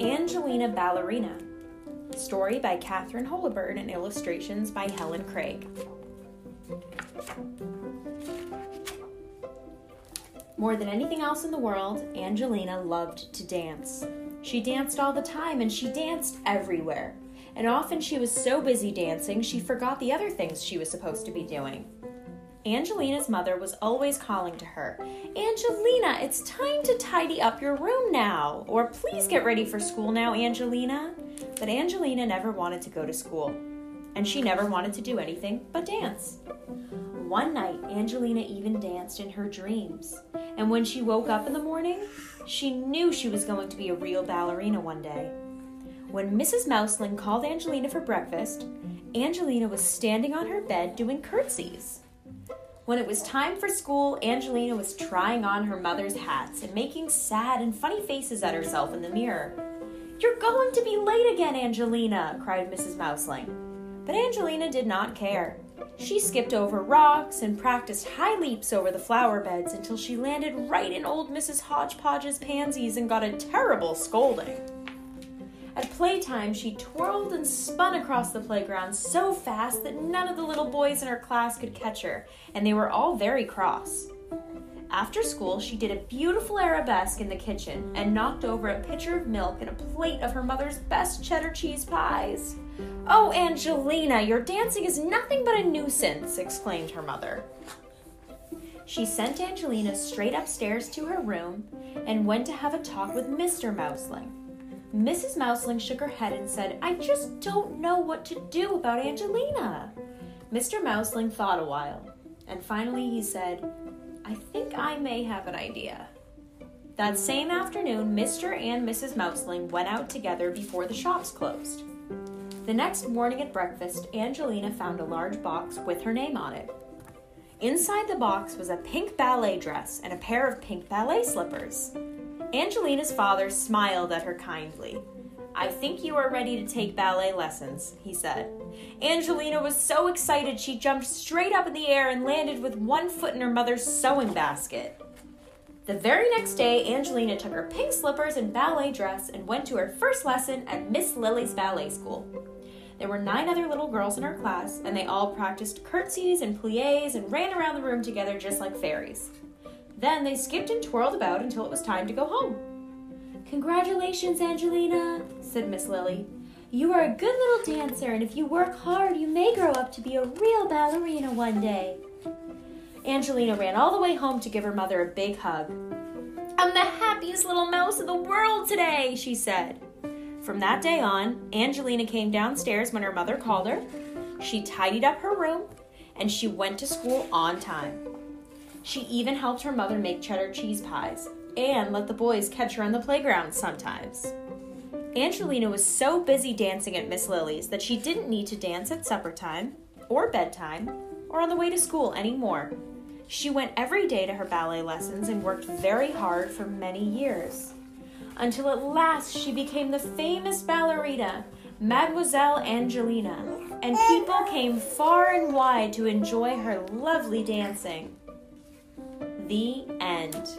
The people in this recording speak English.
Angelina Ballerina. Story by Katharine Holabird and illustrations by Helen Craig. More than anything else in the world, Angelina loved to dance. She danced all the time and she danced everywhere. And often she was so busy dancing she forgot the other things she was supposed to be doing. Angelina's mother was always calling to her, Angelina, it's time to tidy up your room now, or please get ready for school now, Angelina. But Angelina never wanted to go to school, and she never wanted to do anything but dance. One night, Angelina even danced in her dreams, and when she woke up in the morning, she knew she was going to be a real ballerina one day. When Mrs. Mouseling called Angelina for breakfast, Angelina was standing on her bed doing curtsies. When it was time for school, Angelina was trying on her mother's hats and making sad and funny faces at herself in the mirror. You're going to be late again, Angelina, cried Mrs. Mouseling. But Angelina did not care. She skipped over rocks and practiced high leaps over the flower beds until she landed right in old Mrs. Hodgepodge's pansies and got a terrible scolding. At playtime, she twirled and spun across the playground so fast that none of the little boys in her class could catch her, and they were all very cross. After school, she did a beautiful arabesque in the kitchen and knocked over a pitcher of milk and a plate of her mother's best cheddar cheese pies. Oh, Angelina, your dancing is nothing but a nuisance, exclaimed her mother. She sent Angelina straight upstairs to her room and went to have a talk with Mr. Mouseling. Mrs. Mouseling shook her head and said, I just don't know what to do about Angelina. Mr. Mouseling thought a while, and finally he said, I think I may have an idea. That same afternoon, Mr. and Mrs. Mouseling went out together before the shops closed. The next morning at breakfast, Angelina found a large box with her name on it. Inside the box was a pink ballet dress and a pair of pink ballet slippers. Angelina's father smiled at her kindly. I think you are ready to take ballet lessons, he said. Angelina was so excited she jumped straight up in the air and landed with one foot in her mother's sewing basket. The very next day, Angelina took her pink slippers and ballet dress and went to her first lesson at Miss Lily's ballet school. There were nine other little girls in her class, and they all practiced curtsies and plies and ran around the room together just like fairies. Then they skipped and twirled about until it was time to go home. Congratulations, Angelina, said Miss Lily. You are a good little dancer, and if you work hard, you may grow up to be a real ballerina one day. Angelina ran all the way home to give her mother a big hug. I'm the happiest little mouse in the world today, she said. From that day on, Angelina came downstairs when her mother called her. She tidied up her room, and she went to school on time. She even helped her mother make cheddar cheese pies and let the boys catch her on the playground sometimes. Angelina was so busy dancing at Miss Lily's that she didn't need to dance at supper time, or bedtime, or on the way to school anymore. She went every day to her ballet lessons and worked very hard for many years. Until at last she became the famous ballerina, Mademoiselle Angelina, and people came far and wide to enjoy her lovely dancing. The end.